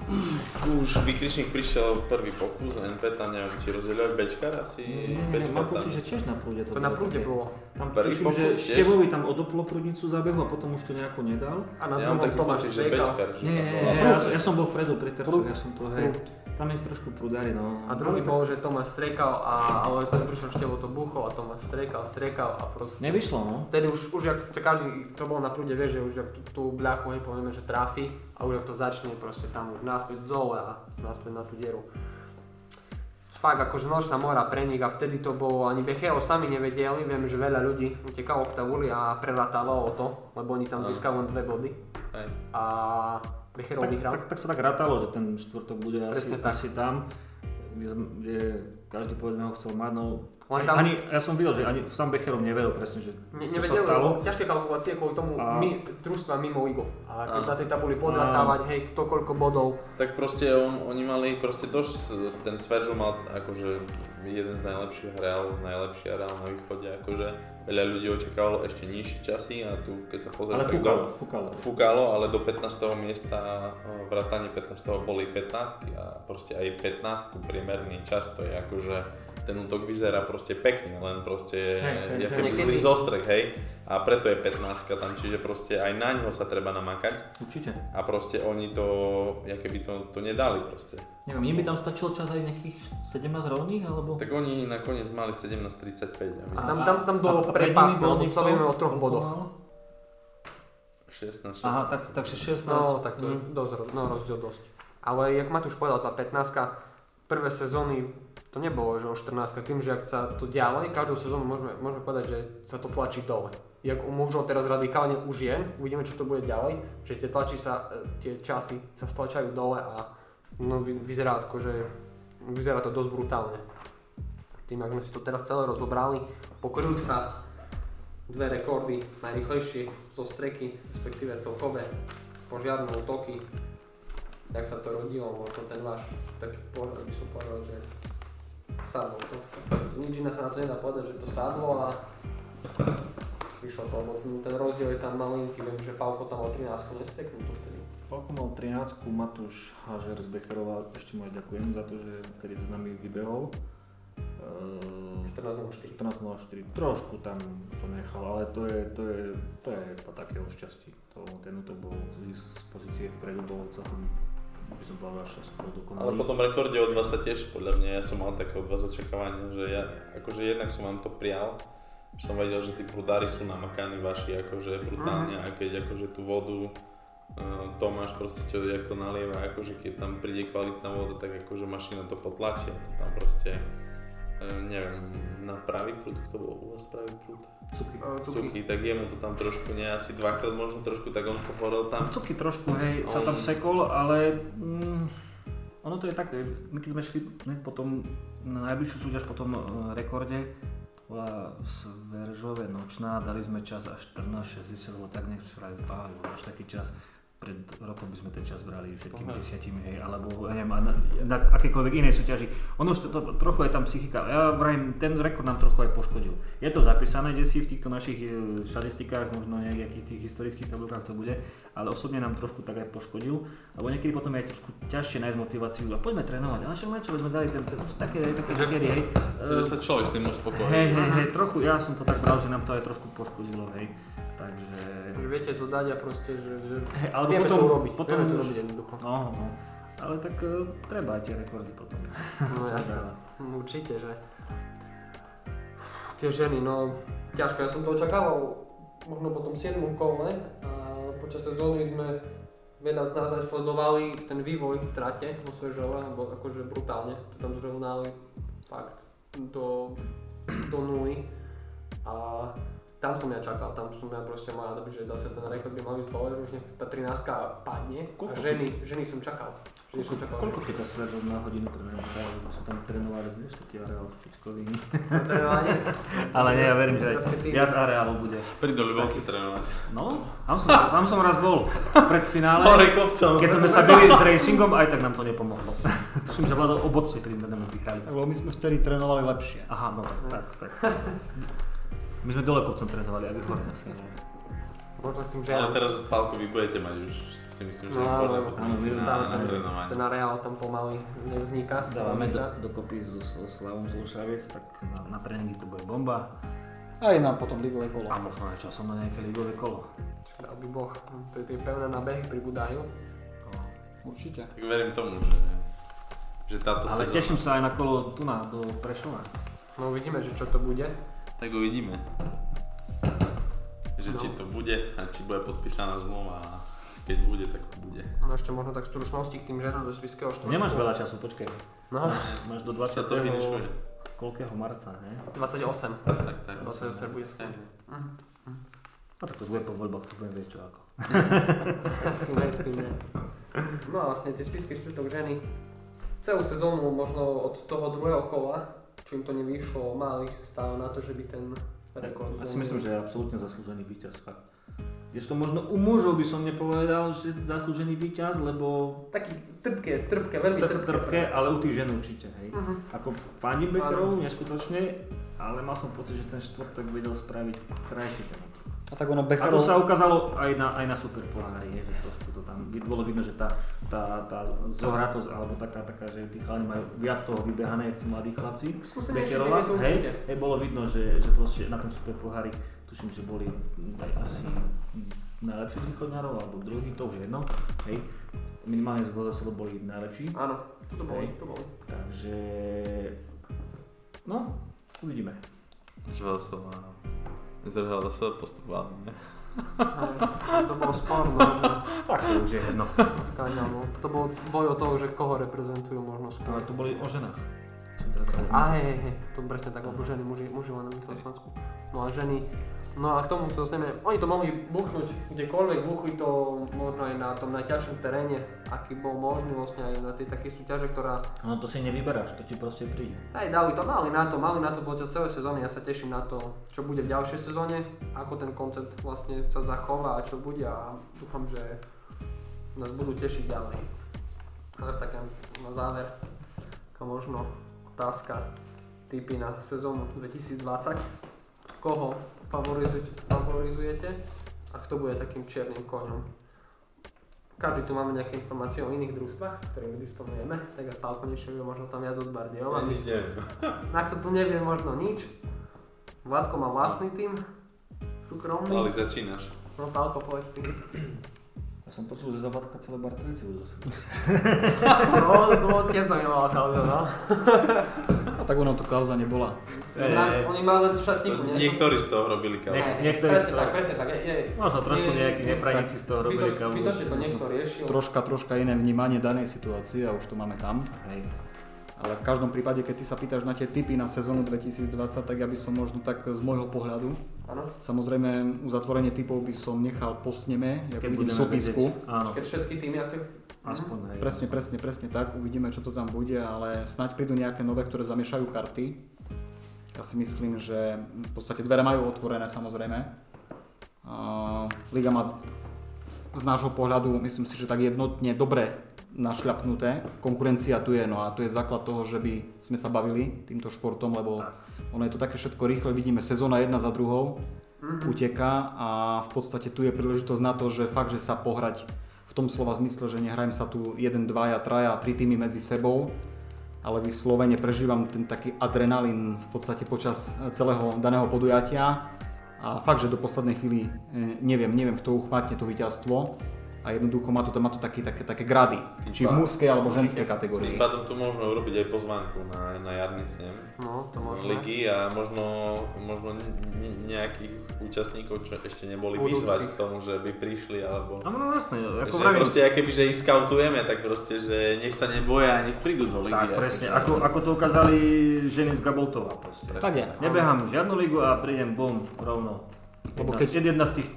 S2: Už výkričník prišiel prvý pokus, NP tam neviem, či rozdieľovať Bečkar asi.
S3: Nie, nie, mám pocit, že tiež na prúde to
S1: To na
S3: bolo
S1: prúde
S3: také.
S1: bolo.
S3: Tam
S2: Prvý
S3: tuším, že. Števovi tam odoplo prúdnicu zabehu a potom už to nejako nedal.
S1: A na
S2: Ja mám taký pocit, že že
S3: Nie, nie, ja, ja som bol vpredu pri tercoch,
S1: Prúd.
S3: ja som to, hej, tam je trošku prúdari, no.
S1: A druhý bol, že Tomáš striekal, a, ale ten prišiel števo to bucho a Tomáš striekal, striekal a proste...
S3: Nevyšlo, no.
S1: Vtedy už, už jak to každý, kto bol na prúde, vie, že už jak tú, tú bľachu, hej, povieme, že trafi a už jak to začne proste tam už naspäť dole a naspäť na tú dieru. Fakt akože nočná mora pre nich a vtedy to bolo, ani Becheo sami nevedeli, viem, že veľa ľudí utekalo k tabuli a prerátávalo to, lebo oni tam získali len dve body
S2: Hej.
S1: a
S3: Tak,
S1: vyhral.
S3: tak, tak sa tak rátalo, že ten štvrtok bude asi,
S1: Presne tak.
S3: asi tam, kde, kde každý povedzme ho chcel mať, no
S1: Len
S3: ani,
S1: tam-
S3: ani, ja som videl, že ani sám Becherov nevedel presne, že
S1: Ne,
S3: čo sa
S1: nevedeli,
S3: stalo.
S1: ťažké kalkulácie kvôli tomu
S3: A-
S1: my, družstva mimo ligo. A keď na tej tabuli podratávať, hej, kto koľko bodov,
S2: Tak proste on, oni mali proste dosť, ten Sveržo mal akože jeden z najlepších hral, najlepší hral na východe, akože veľa ľudí očakávalo ešte nižšie časy a tu keď sa pozrieme
S3: Ale fúkalo,
S2: do,
S3: fúkalo.
S2: fúkalo, ale do 15. miesta, eh, vrátane 15. boli 15 a proste aj 15 priemerný čas to je akože ten útok vyzerá proste pekne, len proste
S3: hej,
S2: je
S1: Niekedy-
S2: zlý zostrek, hej. A preto je 15 tam, čiže proste aj na ňo sa treba namakať
S3: Určite.
S2: a proste oni to, ja keby to, to nedali proste.
S3: Neviem, im by tam stačilo čas aj nejakých 17 rovných, alebo?
S2: Tak oni nakoniec mali 17.35, ja
S1: A tam, tam, tam bolo prepas,
S3: niekto?
S1: sa vieme o troch bodoch.
S3: mal?
S2: 16, 16.
S3: Aha, tak, takže 16.
S1: No, tak to je
S3: Mm.
S1: dosť, no, rozdiel dosť. Ale jak Matúš povedal, tá 15 prvé sezóny, to nebolo, že o 14 tým, že ak sa to ďalej, každú sezónu môžeme, môžeme povedať, že sa to tlačí dole. Jak u mužov teraz radikálne u žien, uvidíme, čo to bude ďalej, že tie tlačí sa, e, tie časy sa stlačajú dole a no, vy- vyzerá to, že vyzerá to dosť brutálne. Tým, ak sme si to teraz celé rozobrali, pokorili sa dve rekordy, najrychlejšie zo streky, respektíve celkové požiarné útoky. Jak sa to rodilo, možno ten váš taký pohľad by som povedal, že sadlo to. Nič iné sa na to nedá povedať, že to sadlo a vyšlo to, lebo ten rozdiel je tam malinký, viem, že Falko tam mal 13 nesteknutú vtedy.
S3: Koľko mal 13, Matúš Hažer z Becherova, ešte mu aj ďakujem za to, že vtedy s nami vybehol. Ehm,
S1: 14.04.
S3: 14.04, trošku tam to nechal, ale to je, to je, to je po takého šťastí. To, ten útok bol z, z pozície vpredu bol celkom, by som povedal, až skoro
S2: Ale
S3: dokonalý.
S2: po tom rekorde od vás sa tiež, podľa mňa, ja som mal také od vás očakávania, že ja, akože jednak som vám to prial, som vedel, že tí prudári sú namakaní vaši, akože brutálne, a keď akože tú vodu uh, Tomáš proste čo, jak to nalieva, akože keď tam príde kvalitná voda, tak akože mašina to potlačí a to tam proste, neviem, na pravý prúd, kto bol u vás pravý prúd?
S3: Cuky.
S1: Uh, Cuky.
S2: Cuky, tak jemu to tam trošku, nie, asi dvakrát možno trošku, tak on pohorel tam.
S3: Cuky trošku, hej, sa tam
S2: On-
S3: sekol, ale mm, ono to je také, my keď sme šli hneď potom na najbližšiu súťaž po tom e, rekorde, to bola v Sveržove nočná, dali sme čas až 14.60, lebo tak nech spravili až taký čas. Pred rokom by sme ten čas brali všetkými
S2: Aha.
S3: desiatimi, hej, alebo neviem, na, na akékoľvek inej súťaži. Ono už to, to, trochu je tam psychika, ja vrajím, ten rekord nám trochu aj poškodil. Je to zapísané, kde si v týchto našich e, štatistikách, možno nejakých tých historických tabulkách to bude, ale osobne nám trošku tak aj poškodil, lebo niekedy potom je aj trošku ťažšie nájsť motiváciu a poďme trénovať, ale však čo sme dali ten, ten, také, také žagery, hej.
S2: Že
S3: E,
S2: sa človek s tým uspokojí.
S3: Hej, hej, hej, trochu, ja som to tak bral, že nám to aj trošku poškodilo, hej. Takže...
S1: Že viete to dať a proste, že, že
S3: alebo
S1: vieme
S3: potom,
S1: to urobiť,
S3: potom
S1: vieme to urobiť jednoducho.
S3: No, no. Ale tak uh, treba aj tie rekordy potom.
S1: No jasne, určite, že tie ženy, no ťažko, ja som to očakával možno po tom 7. kole a počas sezóny sme veľa z nás aj sledovali ten vývoj v trate vo Svežove, lebo akože brutálne, to tam zrovnali fakt do, do nuly a tam som ja čakal, tam som ja proste mal, aby že zase ten rekord by mal byť dole, že už nech tá 13 padne a
S3: Koľko?
S1: ženy, ženy som čakal. Ženy som čakal.
S3: Koľko keď svedol na hodinu trénovali, lebo sú tam trénovali, vieš, taký areál špičkový.
S1: Trénovanie?
S3: Ale nie, ja verím, že aj viac areálov bude.
S2: Prídu Ľubovci trénovať.
S3: No, tam som, tam som raz bol pred finále.
S2: Hore kopcom.
S3: Keď sme sa bili s racingom, aj tak nám to nepomohlo. Tuším, že Vlado obocne s tým vyhrali.
S4: Lebo my sme vtedy trénovali lepšie.
S3: Aha, no tak, tak. My sme dole kopcom trénovali, aby hore asi.
S1: Možno tým
S2: Ale
S1: ženám.
S2: teraz od Pálko vy budete mať už si myslím, že
S1: No,
S2: výborné
S1: áno,
S3: my
S2: na, na trénovanie.
S1: Ten areál tam pomaly nevzniká.
S3: Dávame do,
S1: sa.
S3: dokopy so, so Slavom z Lušaviec, tak na, na tréningy to bude bomba.
S4: A je nám potom ligové kolo.
S3: A možno aj časom na nejaké ligové kolo.
S1: Dal by Boh, to tie pevné nabehy pribúdajú.
S3: No.
S4: Určite.
S2: Tak verím tomu, že, že táto
S3: Ale
S2: sezóna.
S3: teším sa aj na kolo tu na, do Prešova.
S1: No uvidíme, že čo to bude.
S2: Tak uvidíme. Že
S1: No.
S2: či to bude a či bude podpísaná zmluva a keď bude, tak bude.
S1: No ešte možno tak stručnosti k tým ženám do Sviského štvrtku.
S3: Nemáš veľa času, počkaj.
S1: No,
S3: Máš do
S2: Sa
S3: 20.
S2: to finišuje.
S3: koľkého marca, ne?
S1: 28.
S2: Tak, tak.
S1: 28 bude
S2: Hej.
S3: No tak už bude po voľbách, to budem vedieť čo ako.
S1: S tým, s tým, ne. No a vlastne tie spisky štvrtok ženy celú sezónu možno od toho druhého kola, čo im to nevyšlo, mali stále na to, že by ten rekord
S3: Ja si myslím, že je absolútne zaslúžený víťaz. Fakt. Kdežto možno u mužov by som nepovedal, že zaslúžený víťaz, lebo
S1: Taký trpké, trpké, veľmi
S3: trp,
S1: trpké.
S3: trpké, ale u tých žen určite, hej.
S1: Mhm.
S3: Ako fandím Beckerov, neskutočne, ale mal som pocit, že ten štvrtok vedel spraviť krajší ten.
S4: A tak ono
S3: A to
S4: Becharov...
S3: sa ukázalo aj na, aj na super pohári, je, že trošku to tam bolo vidno, že tá, tá, tá zohratosť, alebo taká, taká, že tí chalani majú viac toho vybehané, tí mladí chlapci.
S1: Skúsenejšie to
S3: hej,
S1: určite.
S3: hej, bolo vidno, že, že proste na tom super pohári, tuším, že boli aj asi najlepší z východňarov, alebo druhý, to už je jedno, hej. Minimálne z VSL boli najlepší,
S1: Áno, to boli,
S3: Hej.
S1: to boli.
S3: takže no, uvidíme.
S2: Zvel som a postupovali, ne?
S1: Hej, to bol spor, no, že
S3: Tak to už je jedno.
S1: skáňal, no. To bol boj o toho, že koho reprezentujú možno skôr.
S3: Ale to boli o ženách.
S1: A hej, hej, hej, to presne tak, lebo ženy, muži, muži len na Východoslovensku. No a ženy, no a k tomu sa dostaneme, oni to mohli buchnúť kdekoľvek, buchli to možno aj na tom najťažšom teréne, aký bol možný vlastne aj na tej takej súťaže, ktorá,
S3: No to si nevyberáš, to ti proste príde.
S1: aj dali to, mali na to, mali na to počas celej sezóny, ja sa teším na to, čo bude v ďalšej sezóne, ako ten koncept vlastne sa zachová a čo bude a dúfam, že nás budú tešiť ďalej. A teraz taká na záver, taká možno otázka, typy na sezónu 2020. Koho favorizujete, favorizujete a kto bude takým čiernym koňom? Každý tu máme nejaké informácie o iných družstvách, ktorými disponujeme, tak Falko niečo vie možno tam viac od Bardejova.
S2: Ja nič neviem.
S1: Na kto tu nevie možno nič. Vládko má vlastný tým, súkromný.
S2: Ale začínaš.
S1: No Falko, povedz ty.
S3: Ja som počul, že Zabadka celé Bartovice budú zase.
S1: No, to bolo tiež zaujímavá kauza, no.
S4: Tak ono tu kauza nebola.
S3: Ej,
S1: Na,
S3: ej.
S1: oni mali len v šatníku, nie?
S2: Niektorí z toho robili kávu.
S3: Niek-
S1: Nie,
S3: niektorí
S1: presne tak, presne tak. Je, je,
S3: Možno trošku
S1: je-
S3: nejakí
S1: je-
S3: neprajníci z toho robili kauzu.
S1: Zbytočne to niekto riešil.
S4: Troška, troška iné vnímanie danej situácie a už to máme tam.
S3: Hej.
S4: Ale v každom prípade, keď ty sa pýtaš na tie typy na sezónu 2020, tak ja by som možno tak z môjho pohľadu,
S1: Áno.
S4: samozrejme uzatvorenie typov by som nechal po sneme, ako
S3: Keď budeme
S4: sopisku.
S3: Áno,
S1: Keď všetky týmy, aké...
S3: aspoň hej.
S4: Presne, presne, presne tak, uvidíme, čo to tam bude, ale snáď prídu nejaké nové, ktoré zamiešajú karty. Ja si myslím, že v podstate dvere majú otvorené samozrejme. Liga má z nášho pohľadu, myslím si, že tak jednotne dobre našľapnuté. Konkurencia tu je, no a tu je základ toho, že by sme sa bavili týmto športom, lebo ono je to také všetko rýchle, vidíme sezóna jedna za druhou, uteká a v podstate tu je príležitosť na to, že fakt, že sa pohrať v tom slova zmysle, že nehrajem sa tu 1, 2, 3 tri týmy medzi sebou, ale vyslovene prežívam ten taký adrenalín v podstate počas celého daného podujatia. A fakt, že do poslednej chvíli e, neviem, neviem, kto uchmatne to víťazstvo a jednoducho má to, má to také, také, také grady, či v mužskej alebo ženskej kategórii.
S2: Tým pádom tu môžeme urobiť aj pozvánku na, na jarný snem
S1: No, to môžeme.
S2: ligy a možno, možno ne- nejakých účastníkov, čo ešte neboli
S1: Budúcich.
S2: vyzvať k tomu, že by prišli alebo...
S3: No, no jasné, ako
S2: Že proste, aké by, že ich skautujeme, tak proste, že nech sa neboja a nech prídu do ligy.
S3: tak presne, ako, ako to ukázali ženy z Gaboltova proste.
S4: Tak je.
S3: Nebehám žiadnu ligu a prídem bum, rovno.
S4: Lebo keď...
S3: jedna z tých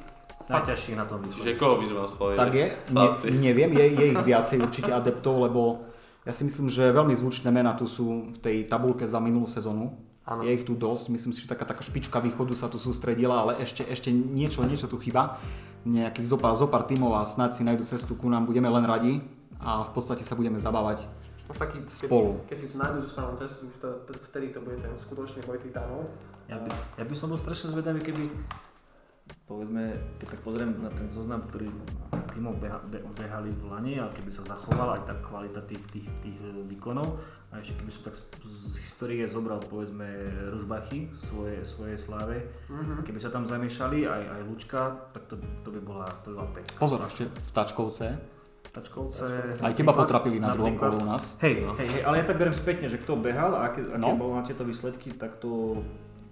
S3: najťažších na tom
S2: Čiže koho by sme oslovili?
S4: Tak je, ne, neviem, je, je ich viacej určite adeptov, lebo ja si myslím, že veľmi zvučné mená tu sú v tej tabulke za minulú sezónu.
S1: Áno.
S4: Je ich tu dosť, myslím si, že taká, taká špička východu sa tu sústredila, ale ešte, ešte niečo, niečo tu chyba. Nejakých zopár, zopár tímov a snad si nájdu cestu ku nám, budeme len radi a v podstate sa budeme zabávať.
S1: Už taký,
S4: Spolu.
S1: Keď, keď si tu nájdu tú správnu cestu, vtedy to bude ten skutočný boj titánov.
S3: Ja by, ja by som bol strašne zvedavý, keby povedzme, keď tak pozriem na ten zoznam, ktorý tímov beha, be, behali v Lani a keby sa zachovala aj tá kvalita tých, tých, tých e, výkonov a ešte keby som tak z, z histórie zobral povedzme Ružbachy svoje, svoje sláve,
S1: Mhm.
S3: keby sa tam zamiešali aj, aj Lučka, tak to, to by bola, to by bola pecka.
S4: Pozor, ešte v Tačkovce.
S3: Tačkovce.
S4: Aj teba potrapili na druhom
S3: napríklad.
S4: kole u nás.
S3: Hej, hej, hej, ale ja tak beriem spätne, že kto behal a aké, aké
S4: No.
S3: bol na tieto výsledky, tak to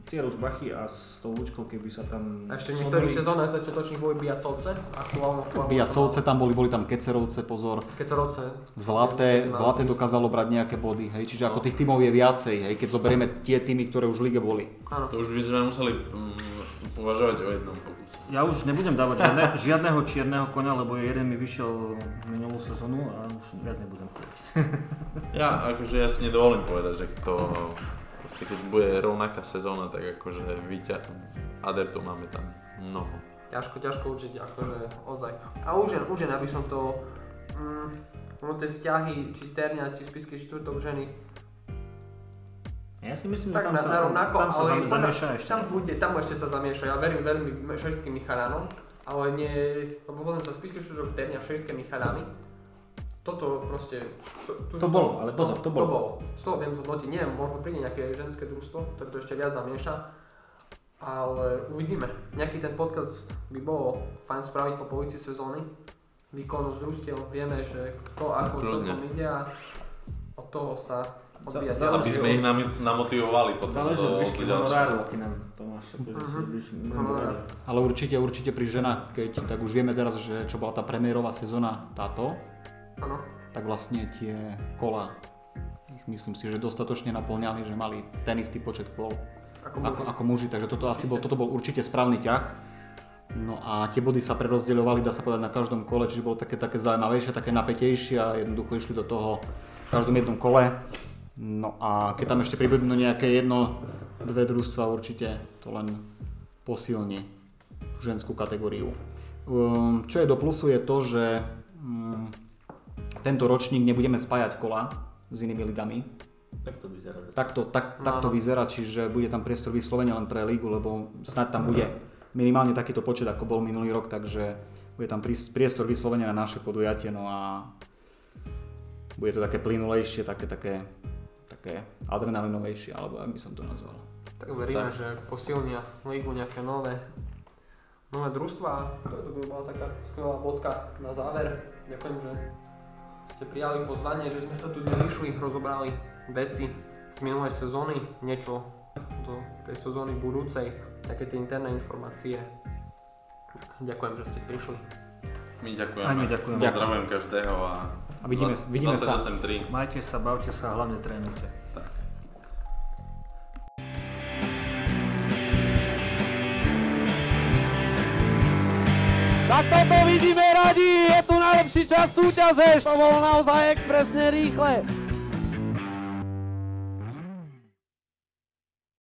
S3: tie Ružbachy a s tou Lučkou, keby sa tam...
S1: A ešte v niektorých sezónach začiatočných boli Biacovce, aktuálnou formou.
S4: Biacovce tam boli, boli tam Kecerovce, pozor.
S1: Kecerovce.
S4: Zlaté, Zlaté dokázalo brať nejaké body, hej, čiže ako tých tímov je viacej, hej, keď zoberieme tie týmy, ktoré už v lige boli.
S1: Áno.
S2: To už by sme museli mm, uvažovať o jednom pokuse.
S3: Ja už nebudem dávať žiadne, žiadneho čierneho konia, lebo jeden mi vyšiel minulú sezónu a už viac nebudem povedať.
S2: Ja akože ja si nedovolím povedať, že kto proste keď bude rovnaká sezóna, tak akože víťa, adeptov máme tam mnoho.
S1: Ťažko, ťažko určiť, akože ozaj. A už jen, už jen, aby som to... Mm, ono tie vzťahy, či terňa, či spisky štvrtok ženy,
S3: Ja si myslím, že
S1: tak
S3: tam
S1: na,
S3: sa,
S1: na rovnako,
S3: tam sa
S1: ale
S3: zamieša ešte.
S1: Tam bude, tam ešte sa zamieša, ja verím veľmi šejským Michalanom, ale nie, lebo potom sa spisky štvrtok terňa šejské Michalany. Toto proste... Tu,
S3: To bolo, ale pozor, to bolo.
S1: To bolo. Z toho viem zhodnotiť, neviem, možno príde nejaké ženské družstvo, ktoré to ešte viac zamieša. Ale uvidíme. Nejaký ten podcast by bolo fajn spraviť po polovici sezóny. Výkonu z družstiev, vieme, že kto ako celkom ide a od toho sa odbíja
S3: Za-
S1: ďalej.
S2: Aby sme ich nami- namotivovali potom
S3: Záleží od výšky honoráru, aký nám Tomáš
S1: Mhm.
S4: Ale určite, určite pri ženách, keď tak už vieme teraz, že čo bola tá premiérová sezóna táto,
S1: Áno.
S4: tak vlastne tie kola myslím si, že dostatočne naplňali, že mali ten istý počet kôl
S1: Ako
S4: ako,
S1: muži.
S4: ako muži, takže toto asi bol, toto bol určite správny ťah. No a tie body sa prerozdeľovali, dá sa povedať, na každom kole, čiže bolo také, také zaujímavejšie, také napätejšie a jednoducho išli do toho v každom jednom kole. No a keď tam ešte pribudnú nejaké jedno, dve družstva, určite to len posilní tú ženskú kategóriu. Um, čo je do plusu je to, že um, tento ročník nebudeme spájať kola s inými ligami,
S3: Tak to vyzerá.
S4: Takto, tak,
S1: No,
S4: takto
S1: áno.
S4: vyzerá, čiže bude tam priestor vyslovene len pre lígu, lebo snad tam bude minimálne takýto počet, ako bol minulý rok, takže bude tam priestor vyslovene na naše podujatie, no a bude to také plynulejšie, také, také, také adrenalinovejšie, alebo ak by som to nazval.
S1: Tak veríme,
S2: Tak.
S1: že posilnia lígu nejaké nové, nové družstva. To, to by bola taká skvelá bodka na záver. Ďakujem, že ste prijali pozvanie, že sme sa tu dnes išli, rozobrali veci z minulej sezóny, niečo do tej sezóny budúcej, také tie interné informácie. Ďakujem, že ste prišli.
S2: My ďakujeme.
S3: Aj my ďakujeme.
S2: Pozdravujem každého a,
S4: A vidíme, vidíme sa.
S2: 28.3.
S3: Majte sa, bavte sa a hlavne trénujte.
S5: Tak toto vidíme radi, je tu najlepší čas súťaže, to bolo naozaj expresne rýchle.